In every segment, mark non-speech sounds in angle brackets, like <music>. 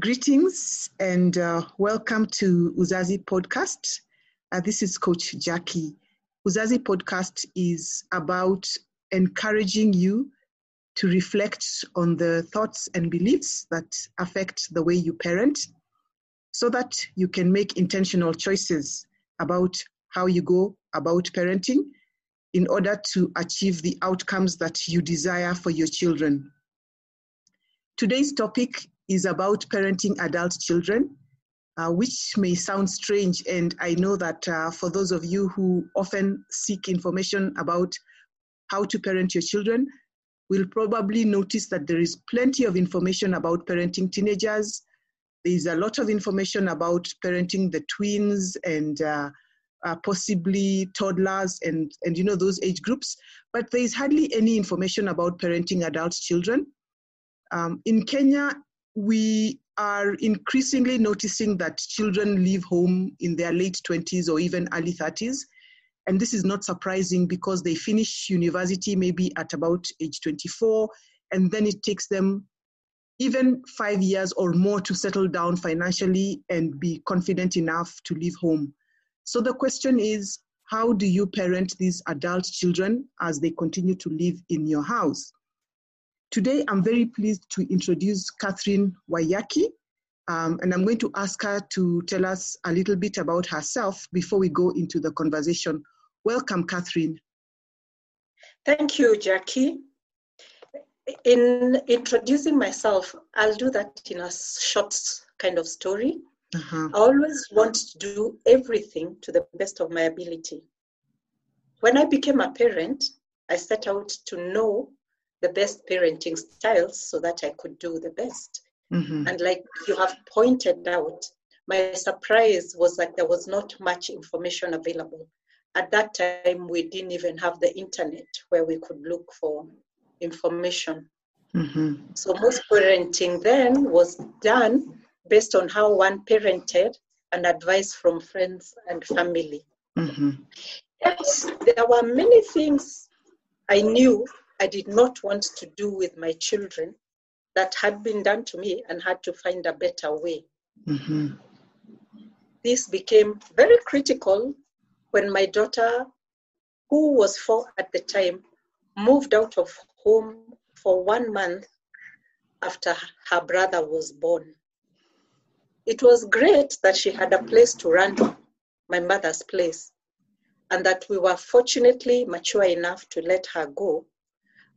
Greetings and uh, welcome to Uzazi Podcast. Uh, this is Coach Jaki. Uzazi Podcast is about encouraging you to reflect on the thoughts and beliefs that affect the way you parent so that you can make intentional choices about how you go about parenting in order to achieve the outcomes that you desire for your children. Today's topic is about parenting adult children, uh, which may sound strange. And I know that uh, for those of you who often seek information about how to parent your children, will probably notice that there is plenty of information about parenting teenagers. There's a lot of information about parenting the twins and uh, uh, possibly toddlers and, and you know those age groups, but there is hardly any information about parenting adult children. Um, in Kenya, we are increasingly noticing that children leave home in their late 20s or even early 30s. And this is not surprising because they finish university maybe at about age 24, and then it takes them even five years or more to settle down financially and be confident enough to leave home. So the question is how do you parent these adult children as they continue to live in your house? Today, I'm very pleased to introduce Catherine Waiyaki, um, and I'm going to ask her to tell us a little bit about herself before we go into the conversation. Welcome, Catherine. Thank you, Jaki. In introducing myself, I'll do that in a short kind of story. Uh-huh. I always want to do everything to the best of my ability. When I became a parent, I set out to know the best parenting styles so that I could do the best. Mm-hmm. And like you have pointed out, my surprise was that there was not much information available. At that time, we didn't even have the internet where we could look for information. Mm-hmm. So most parenting then was done based on how one parented and advice from friends and family. Mm-hmm. Yes, there were many things I knew I did not want to do with my children that had been done to me and had to find a better way. Mm-hmm. This became very critical when my daughter, who was four at the time, moved out of home for one month after her brother was born. It was great that she had a place to run to, my mother's place, and that we were fortunately mature enough to let her go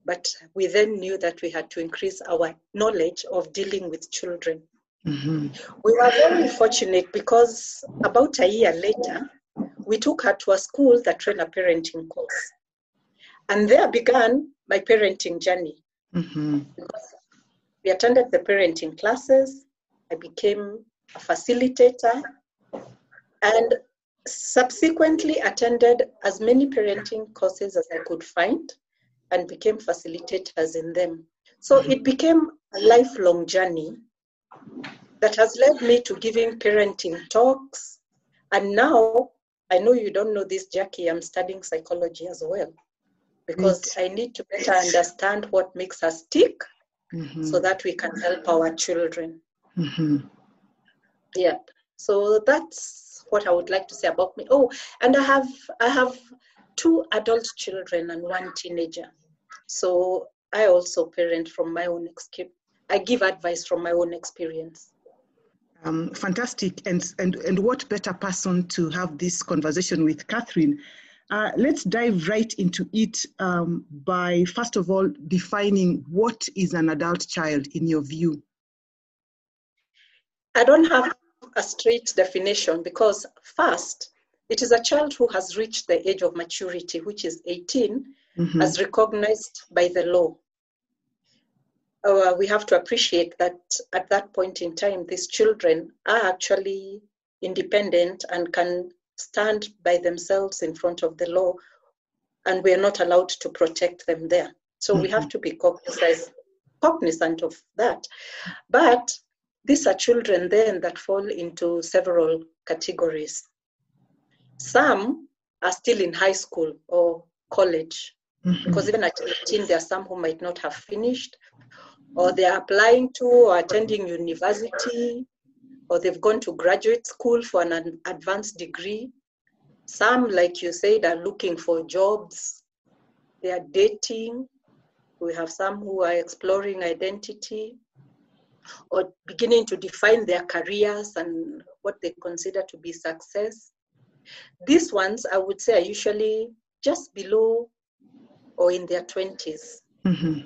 but we then knew that we had to increase our knowledge of dealing with children. Mm-hmm. We were very fortunate because about a year later, we took her to a school that ran a parenting course. And there began my parenting journey. Mm-hmm. We attended the parenting classes. I became a facilitator and subsequently attended as many parenting courses as I could find and became facilitators in them. So it became a lifelong journey that has led me to giving parenting talks. And now, I know you don't know this, Jaki, I'm studying psychology as well because I need to better understand what makes us tick mm-hmm. so that we can help our children. Mm-hmm. Yeah. So that's what I would like to say about me. Oh, and I have I have two adult children and one teenager. So I also parent from my own experience. I give advice from my own experience. Um, fantastic. And, and, and what better person to have this conversation with Catherine? Uh, let's dive right into it um, by, first of all, defining what is an adult child in your view. I don't have a straight definition because, first, it is a child who has reached the age of maturity, which is 18, mm-hmm. as recognized by the law. Uh, we have to appreciate that at that point in time, these children are actually independent and can stand by themselves in front of the law, and we are not allowed to protect them there. So mm-hmm. we have to be cognizant, cognizant of that. But these are children then that fall into several categories. Some are still in high school or college, mm-hmm. because even at 18, there are some who might not have finished, or they're applying to or attending university, or they've gone to graduate school for an advanced degree. Some, like you said, are looking for jobs, they are dating. We have some who are exploring identity or beginning to define their careers and what they consider to be success. These ones, I would say, are usually just below or in their 20s. Mm-hmm.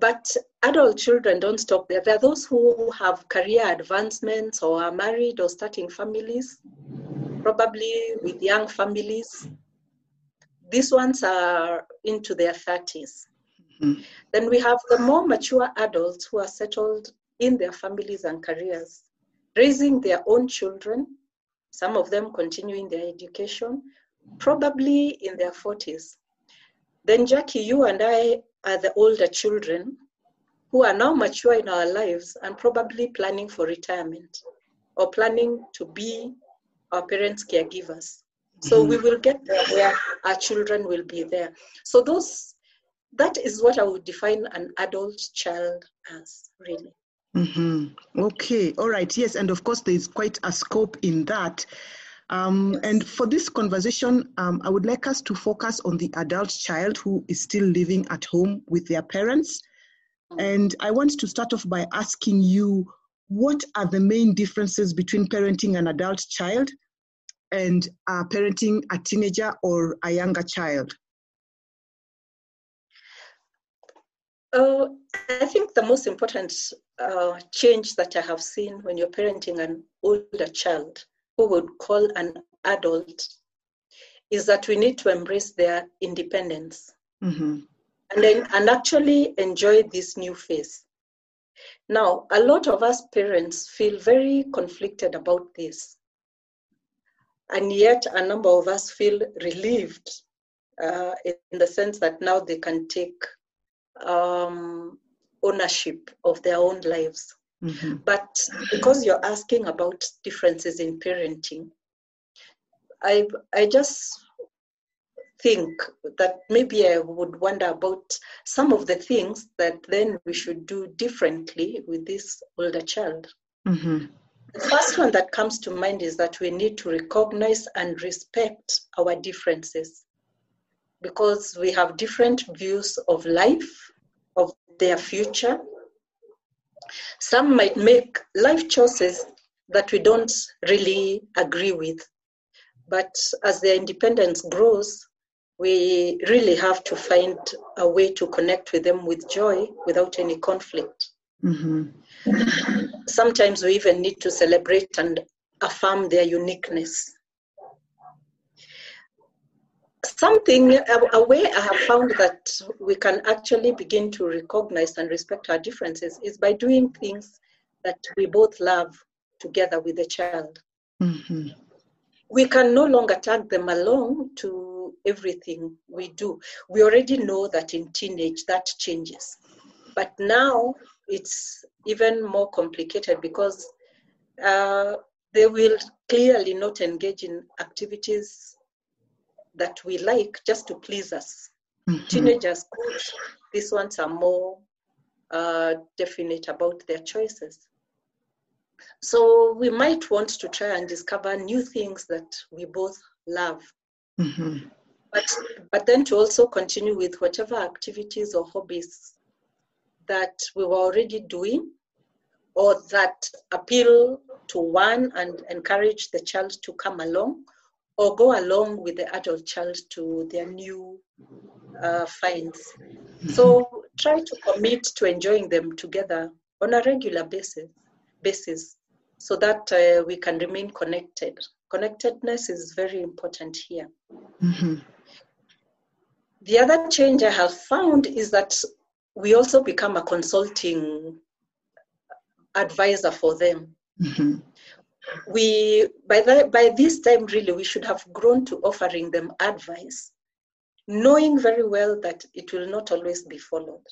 But adult children don't stop there. There are those who have career advancements or are married or starting families, probably with young families. These ones are into their 30s. Mm-hmm. Then we have the more mature adults who are settled in their families and careers, raising their own children, some of them continuing their education, probably in their 40s. Then, Jaki, you and I are the older children who are now mature in our lives and probably planning for retirement or planning to be our parents' caregivers. So mm-hmm. we will get there where our children will be there. So those that is what I would define an adult child as, really. Mm-hmm. Okay, all right, yes, and of course, there's quite a scope in that. Um, yes. And for this conversation, um, I would like us to focus on the adult child who is still living at home with their parents. Mm-hmm. And I want to start off by asking you what are the main differences between parenting an adult child and uh, parenting a teenager or a younger child? Oh, I think the most important uh, change that I have seen when you're parenting an older child, who would call an adult, is that we need to embrace their independence mm-hmm. and then and actually enjoy this new phase. Now, a lot of us parents feel very conflicted about this, and yet a number of us feel relieved uh, in the sense that now they can take um, ownership of their own lives. Mm-hmm. But because you're asking about differences in parenting, I I just think that maybe I would wonder about some of the things that then we should do differently with this older child. Mm-hmm. The first one that comes to mind is that we need to recognize and respect our differences because we have different views of life, of their future. Some might make life choices that we don't really agree with. But as their independence grows, we really have to find a way to connect with them with joy without any conflict. Mm-hmm. Sometimes we even need to celebrate and affirm their uniqueness something a, way i have found that we can actually begin to recognize and respect our differences is by doing things that we both love together with the child. Mm-hmm. we can no longer tag them along to everything we do. We already know that in teenage that changes. But now it's even more complicated because uh, they will clearly not engage in activities that we like just to please us. Mm-hmm. Teenagers could, these ones are more uh, definite about their choices. So we might want to try and discover new things that we both love. Mm-hmm. But, but then to also continue with whatever activities or hobbies that we were already doing or that appeal to one and encourage the child to come along or go along with the adult child to their new uh, finds. So try to commit to enjoying them together on a regular basis, basis so that uh, we can remain connected. Connectedness is very important here. Mm-hmm. The other change I have found is that we also become a consulting advisor for them. Mm-hmm we by the, by this time really we should have grown to offering them advice knowing very well that it will not always be followed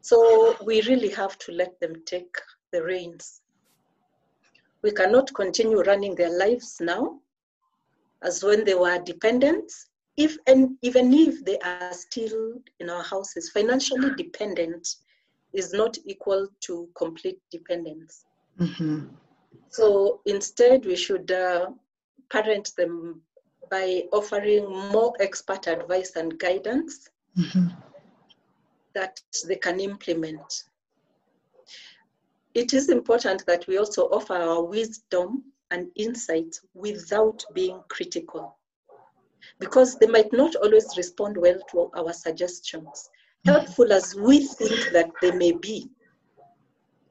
so we really have to let them take the reins we cannot continue running their lives now as when they were dependents if and even if they are still in our houses, financially dependent is not equal to complete dependence. Mm-hmm. So instead, we should uh, parent them by offering more expert advice and guidance mm-hmm. that they can implement. It is important that we also offer our wisdom and insight without being critical because they might not always respond well to our suggestions, helpful as we think that they may be.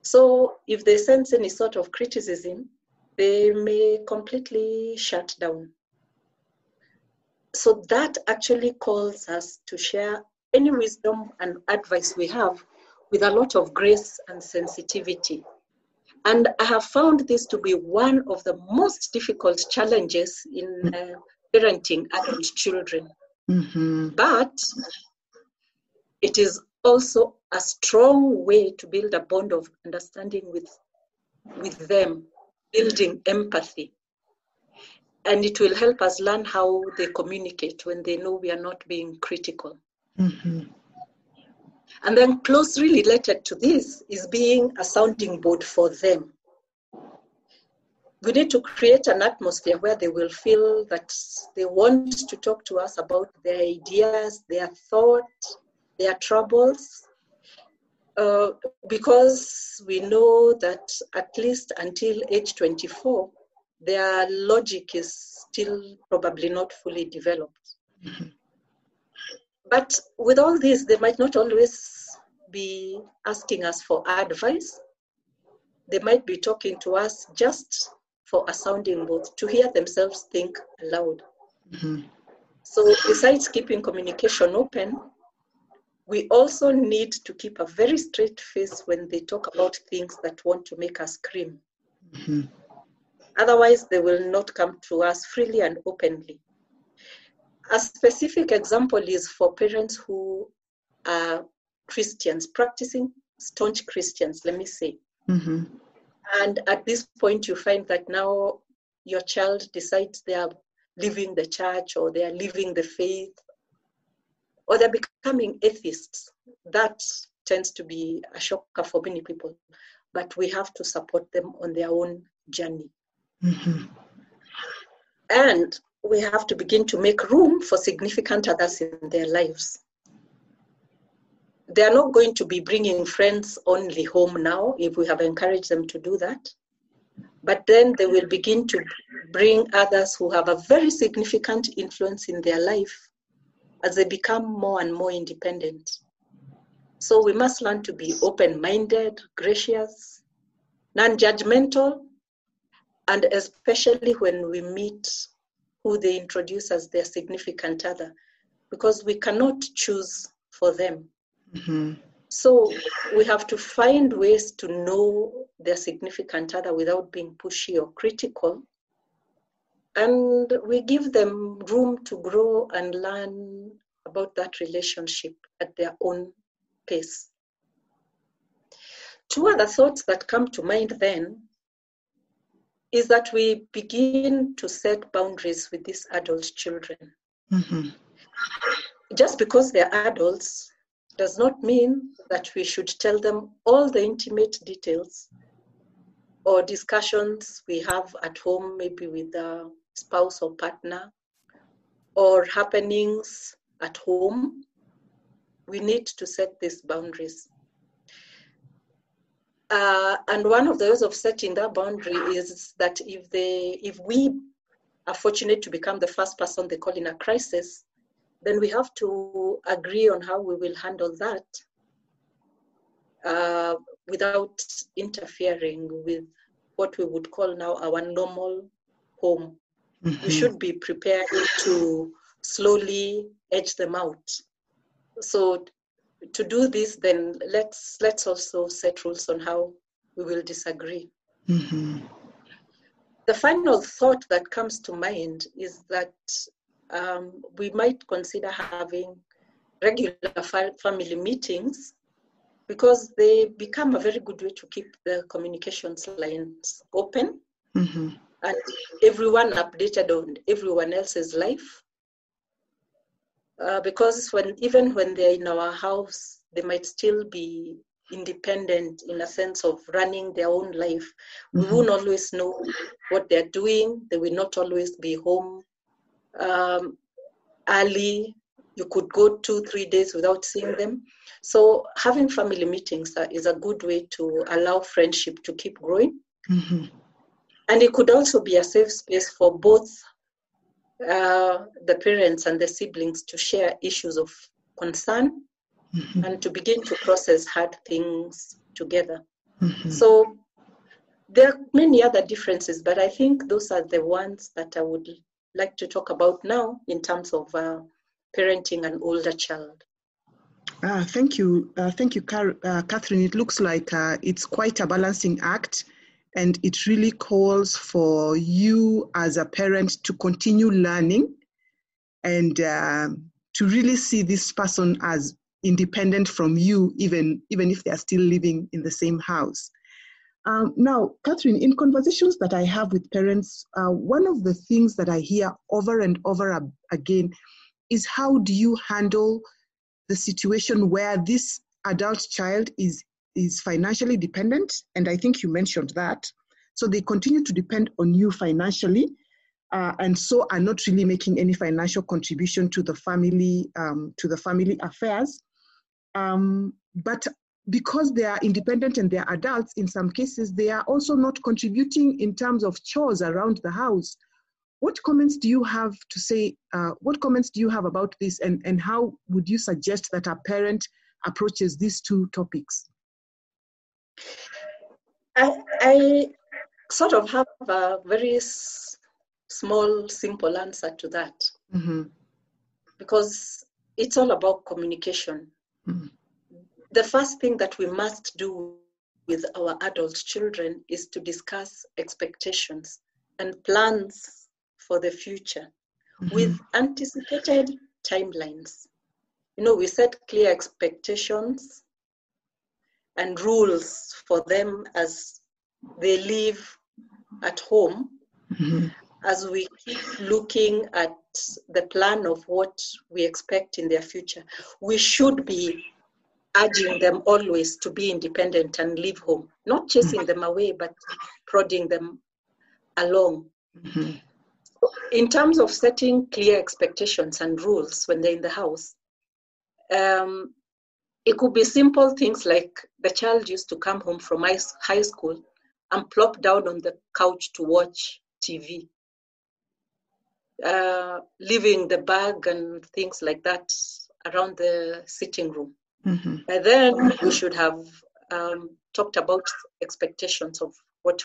So if they sense any sort of criticism, they may completely shut down. So that actually calls us to share any wisdom and advice we have with a lot of grace and sensitivity. And I have found this to be one of the most difficult challenges in uh, parenting adult children. Mm-hmm. But it is also a strong way to build a bond of understanding with, with them, building empathy. And it will help us learn how they communicate when they know we are not being critical. Mm-hmm. And then, closely related to this is being a sounding board for them we need to create an atmosphere where they will feel that they want to talk to us about their ideas, their thoughts, their troubles. Uh, because we know that at least until age 24, their logic is still probably not fully developed. Mm-hmm. But with all this, they might not always be asking us for advice. They might be talking to us just for a sounding board to hear themselves think aloud. Mm-hmm. So, besides keeping communication open, we also need to keep a very straight face when they talk about things that want to make us scream. Mm-hmm. Otherwise, they will not come to us freely and openly. A specific example is for parents who are Christians, practicing staunch Christians, let me say. Mm-hmm. And at this point, you find that now your child decides they are leaving the church or they are leaving the faith or they're becoming atheists. That tends to be a shocker for many people. But we have to support them on their own journey. Mm-hmm. And we have to begin to make room for significant others in their lives they are not going to be bringing friends only home now if we have encouraged them to do that. But then they will begin to bring others who have a very significant influence in their life as they become more and more independent. So we must learn to be open minded, gracious, non judgmental, and especially when we meet who they introduce as their significant other, because we cannot choose for them. Mm-hmm. So we have to find ways to know their significant other without being pushy or critical. And we give them room to grow and learn about that relationship at their own pace. Two other thoughts that come to mind then is that we begin to set boundaries with these adult children. Mm-hmm. Just because they're adults does not mean that we should tell them all the intimate details or discussions we have at home, maybe with a spouse or partner, or happenings at home. We need to set these boundaries. Uh, and one of the ways of setting that boundary is that if they, if we are fortunate to become the first person they call in a crisis, then we have to agree on how we will handle that uh, without interfering with what we would call now our normal home. Mm-hmm. We should be prepared to slowly edge them out. So to do this, then let's let's also set rules on how we will disagree. Mm-hmm. The final thought that comes to mind is that um, we might consider having regular family meetings because they become a very good way to keep the communications lines open mm-hmm. And everyone updated on everyone else's life. uh, because when even when they're in our house, they might still be independent in a sense of running their own life. Mm-hmm. We won't always know what they're doing. They will not always be home um, early. You could go two, three days without seeing them. So having family meetings is a good way to allow friendship to keep growing. Mm-hmm. And it could also be a safe space for both uh, the parents and the siblings to share issues of concern mm-hmm. and to begin to process hard things together. Mm-hmm. So there are many other differences, but I think those are the ones that I would like to talk about now in terms of uh, parenting an older child. Ah, thank you. Uh, thank you, Car- uh, Catherine. It looks like uh, it's quite a balancing act, and it really calls for you as a parent to continue learning and um, to really see this person as independent from you, even, even if they are still living in the same house. Um, now, Catherine, in conversations that I have with parents, uh, one of the things that I hear over and over again is how do you handle the situation where this adult child is is financially dependent and i think you mentioned that so they continue to depend on you financially uh, and so are not really making any financial contribution to the family um, to the family affairs um, but because they are independent and they're adults, in some cases, they are also not contributing in terms of chores around the house. What comments do you have to say? Uh, what comments do you have about this, and, and how would you suggest that a parent approaches these two topics? I, I sort of have a very s- small, simple answer to that. Mm-hmm. Because it's all about communication. Mm-hmm. The first thing that we must do with our adult children is to discuss expectations and plans for the future mm-hmm. with anticipated timelines. You know, we set clear expectations and rules for them as they live at home mm-hmm. as we keep looking at the plan of what we expect in their future. We should be urging them always to be independent and leave home, not chasing them away, but prodding them along. Mm-hmm. In terms of setting clear expectations and rules when they're in the house, um, it could be simple things like the child used to come home from high school and plop down on the couch to watch TV, uh, leaving the bag and things like that around the sitting room. Mm-hmm. By then, we should have um, talked about expectations of what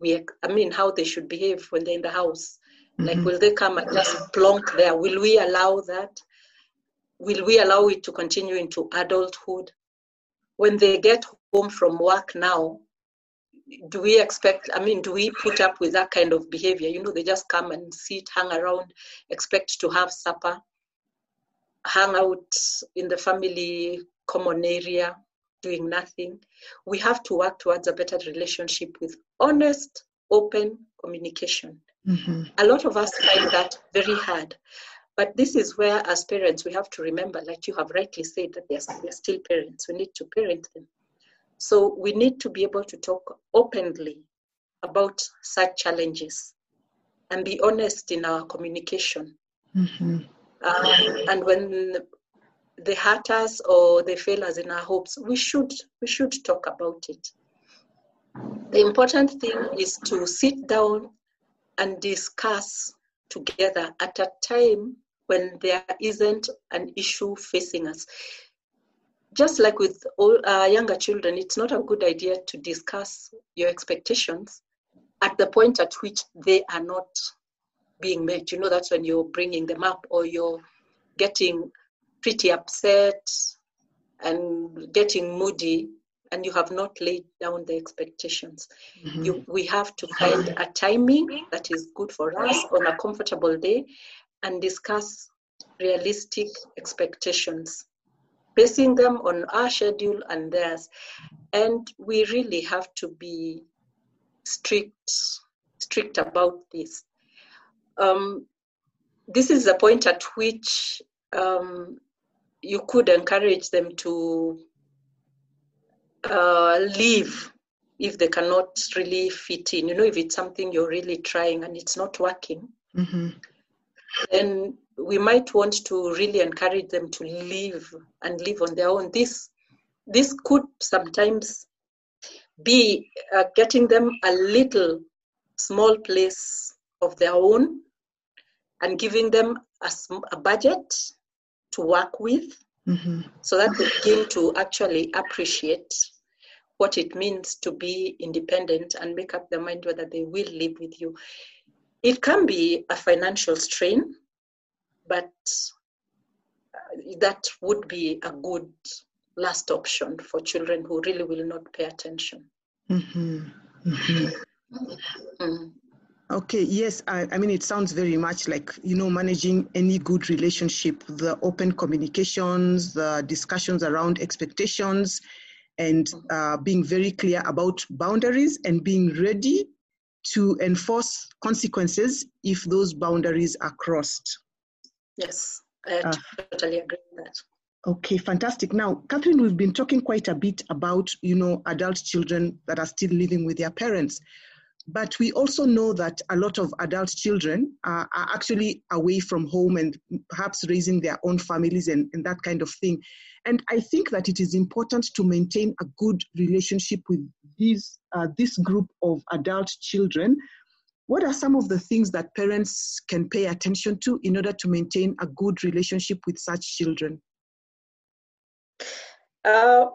we, I mean, how they should behave when they're in the house. Mm-hmm. Like, will they come and just plonk there? Will we allow that? Will we allow it to continue into adulthood? When they get home from work now, do we expect i mean do we put up with that kind of behavior you know they just come and sit hang around expect to have supper hang out in the family common area doing nothing we have to work towards a better relationship with honest open communication mm-hmm. a lot of us find that very hard but this is where as parents we have to remember like you have rightly said that they're, they're still parents we need to parent them so we need to be able to talk openly about such challenges and be honest in our communication. Mm-hmm. Um, and when they hurt us or they fail us in our hopes, we should we should talk about it. The important thing is to sit down and discuss together at a time when there isn't an issue facing us just like with all uh, younger children, it's not a good idea to discuss your expectations at the point at which they are not being met. You know, that's when you're bringing them up or you're getting pretty upset and getting moody and you have not laid down the expectations. Mm-hmm. You, we have to find a timing that is good for us on a comfortable day and discuss realistic expectations basing them on our schedule and theirs. And we really have to be strict, strict about this. Um, this is the point at which um, you could encourage them to uh, leave if they cannot really fit in. You know, if it's something you're really trying and it's not working, mm-hmm. Then we might want to really encourage them to live and live on their own. This this could sometimes be uh, getting them a little small place of their own and giving them a, a budget to work with mm-hmm. so that they begin to actually appreciate what it means to be independent and make up their mind whether they will live with you. It can be a financial strain, but uh, that would be a good last option for children who really will not pay attention. Mm-hmm. Mm-hmm. Mm. Okay, yes, I, I, mean, it sounds very much like, you know, managing any good relationship, the open communications, the discussions around expectations, and uh, being very clear about boundaries and being ready to enforce consequences if those boundaries are crossed. Yes, I uh, totally agree with that. Okay, fantastic. Now, Catherine, we've been talking quite a bit about, you know, adult children that are still living with their parents. But we also know that a lot of adult children are, are actually away from home and perhaps raising their own families and, and that kind of thing. And I think that it is important to maintain a good relationship with these, uh, this group of adult children what are some of the things that parents can pay attention to in order to maintain a good relationship with such children? Uh,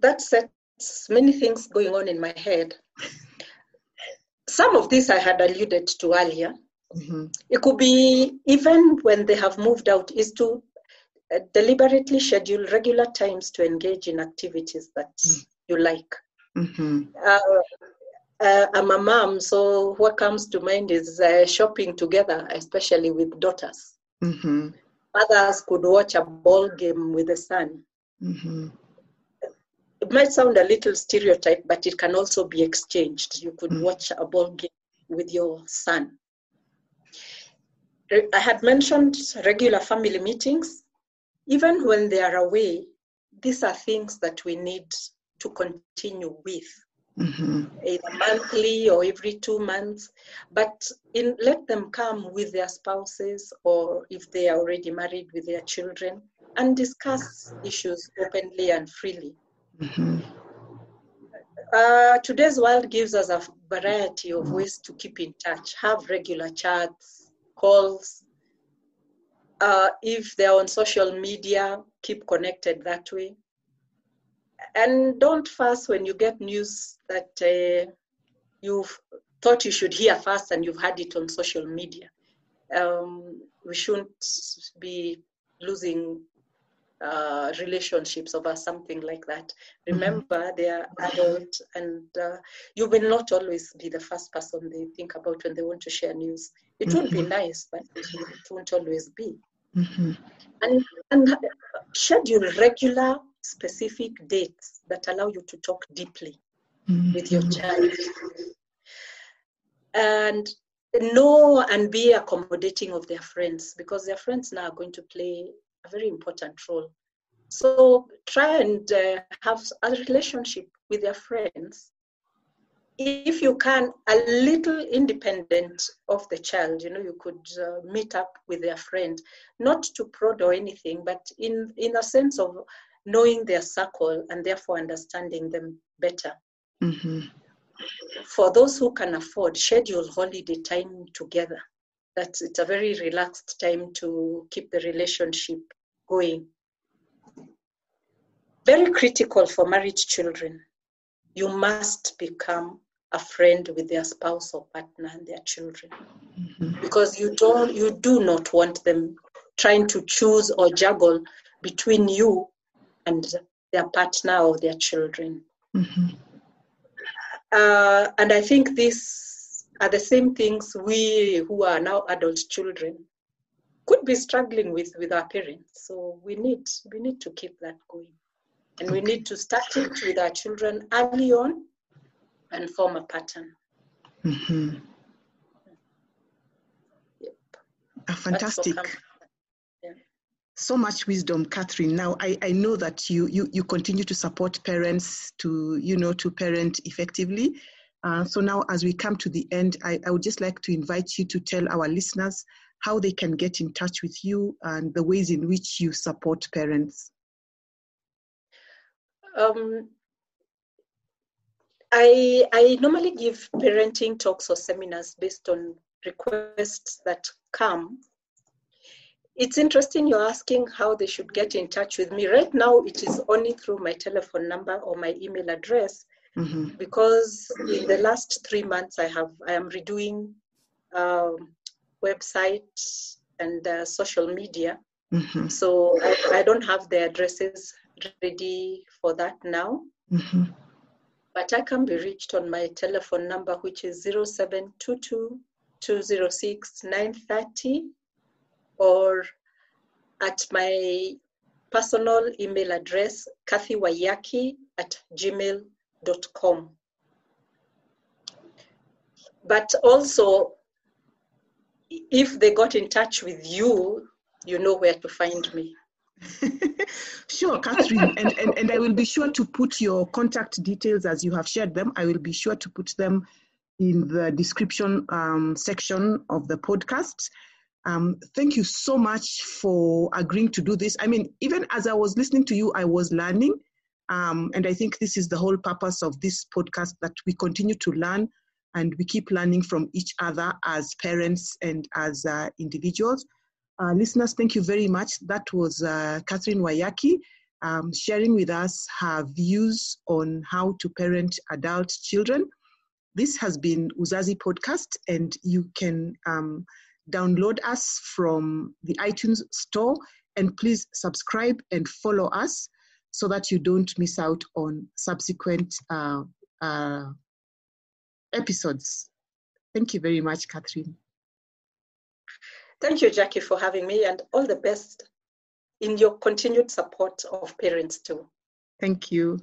that sets many things going on in my head. Some of this I had alluded to earlier. Mm-hmm. It could be even when they have moved out, is to uh, deliberately schedule regular times to engage in activities that mm. You like. Mm-hmm. Uh, uh, I'm a mom, so what comes to mind is uh, shopping together, especially with daughters. Mm-hmm. Others could watch a ball game with the son. Mm-hmm. It might sound a little stereotype, but it can also be exchanged. You could mm-hmm. watch a ball game with your son. I had mentioned regular family meetings. Even when they are away, these are things that we need to continue with mm-hmm. either monthly or every two months. But in, let them come with their spouses or if they are already married with their children and discuss issues openly and freely. Mm-hmm. Uh, today's world gives us a variety of ways to keep in touch, have regular chats, calls. Uh, if they're on social media, keep connected that way and don't fuss when you get news that uh, you've thought you should hear first and you've had it on social media. Um, we shouldn't be losing uh, relationships over something like that. Mm-hmm. Remember, mm-hmm. they are adult, and uh, you will not always be the first person they think about when they want to share news. It mm-hmm. would be nice, but it won't always be. Mm-hmm. And, and schedule regular specific dates that allow you to talk deeply mm-hmm. with your child. And know and be accommodating of their friends because their friends now are going to play a very important role. So try and uh, have a relationship with their friends. If you can, a little independent of the child, you know, you could uh, meet up with their friend, not to prod or anything, but in in a sense of knowing their circle and therefore understanding them better. Mm-hmm. For those who can afford, schedule holiday time together. That's it's a very relaxed time to keep the relationship going. Very critical for married children. You must become a friend with their spouse or partner and their children mm-hmm. because you don't you do not want them trying to choose or juggle between you and their partner or their children. Mm-hmm. Uh, and I think these are the same things we who are now adult children could be struggling with with our parents. So we need we need to keep that going, and we need to start it with our children early on, and form a pattern. Mm-hmm. Yep. fantastic. So much wisdom, Catherine. Now I, I know that you, you you continue to support parents to you know to parent effectively. Uh, so now as we come to the end, I, I would just like to invite you to tell our listeners how they can get in touch with you and the ways in which you support parents. Um, I, I normally give parenting talks or seminars based on requests that come. It's interesting you're asking how they should get in touch with me. Right now, it is only through my telephone number or my email address mm-hmm. because in the last three months, I have I am redoing um, website and uh, social media. Mm-hmm. So I, I, don't have the addresses ready for that now. Mm-hmm. But I can be reached on my telephone number, which is 0722 206 930, or at my personal email address, cathywaiyaki at gmail.com. But also, if they got in touch with you, you know where to find me. <laughs> sure, Catherine, and, and, and I will be sure to put your contact details as you have shared them. I will be sure to put them in the description um, section of the podcast. Um, thank you so much for agreeing to do this. I mean, even as I was listening to you, I was learning. Um, and I think this is the whole purpose of this podcast that we continue to learn and we keep learning from each other as parents and as uh, individuals. Uh, listeners, thank you very much. That was uh, Catherine Waiyaki um, sharing with us her views on how to parent adult children. This has been Uzazi Podcast, and you can um, download us from the iTunes store. And please subscribe and follow us so that you don't miss out on subsequent uh, uh episodes. Thank you very much, Catherine. Thank you, Jaki, for having me, and all the best in your continued support of parents too. Thank you.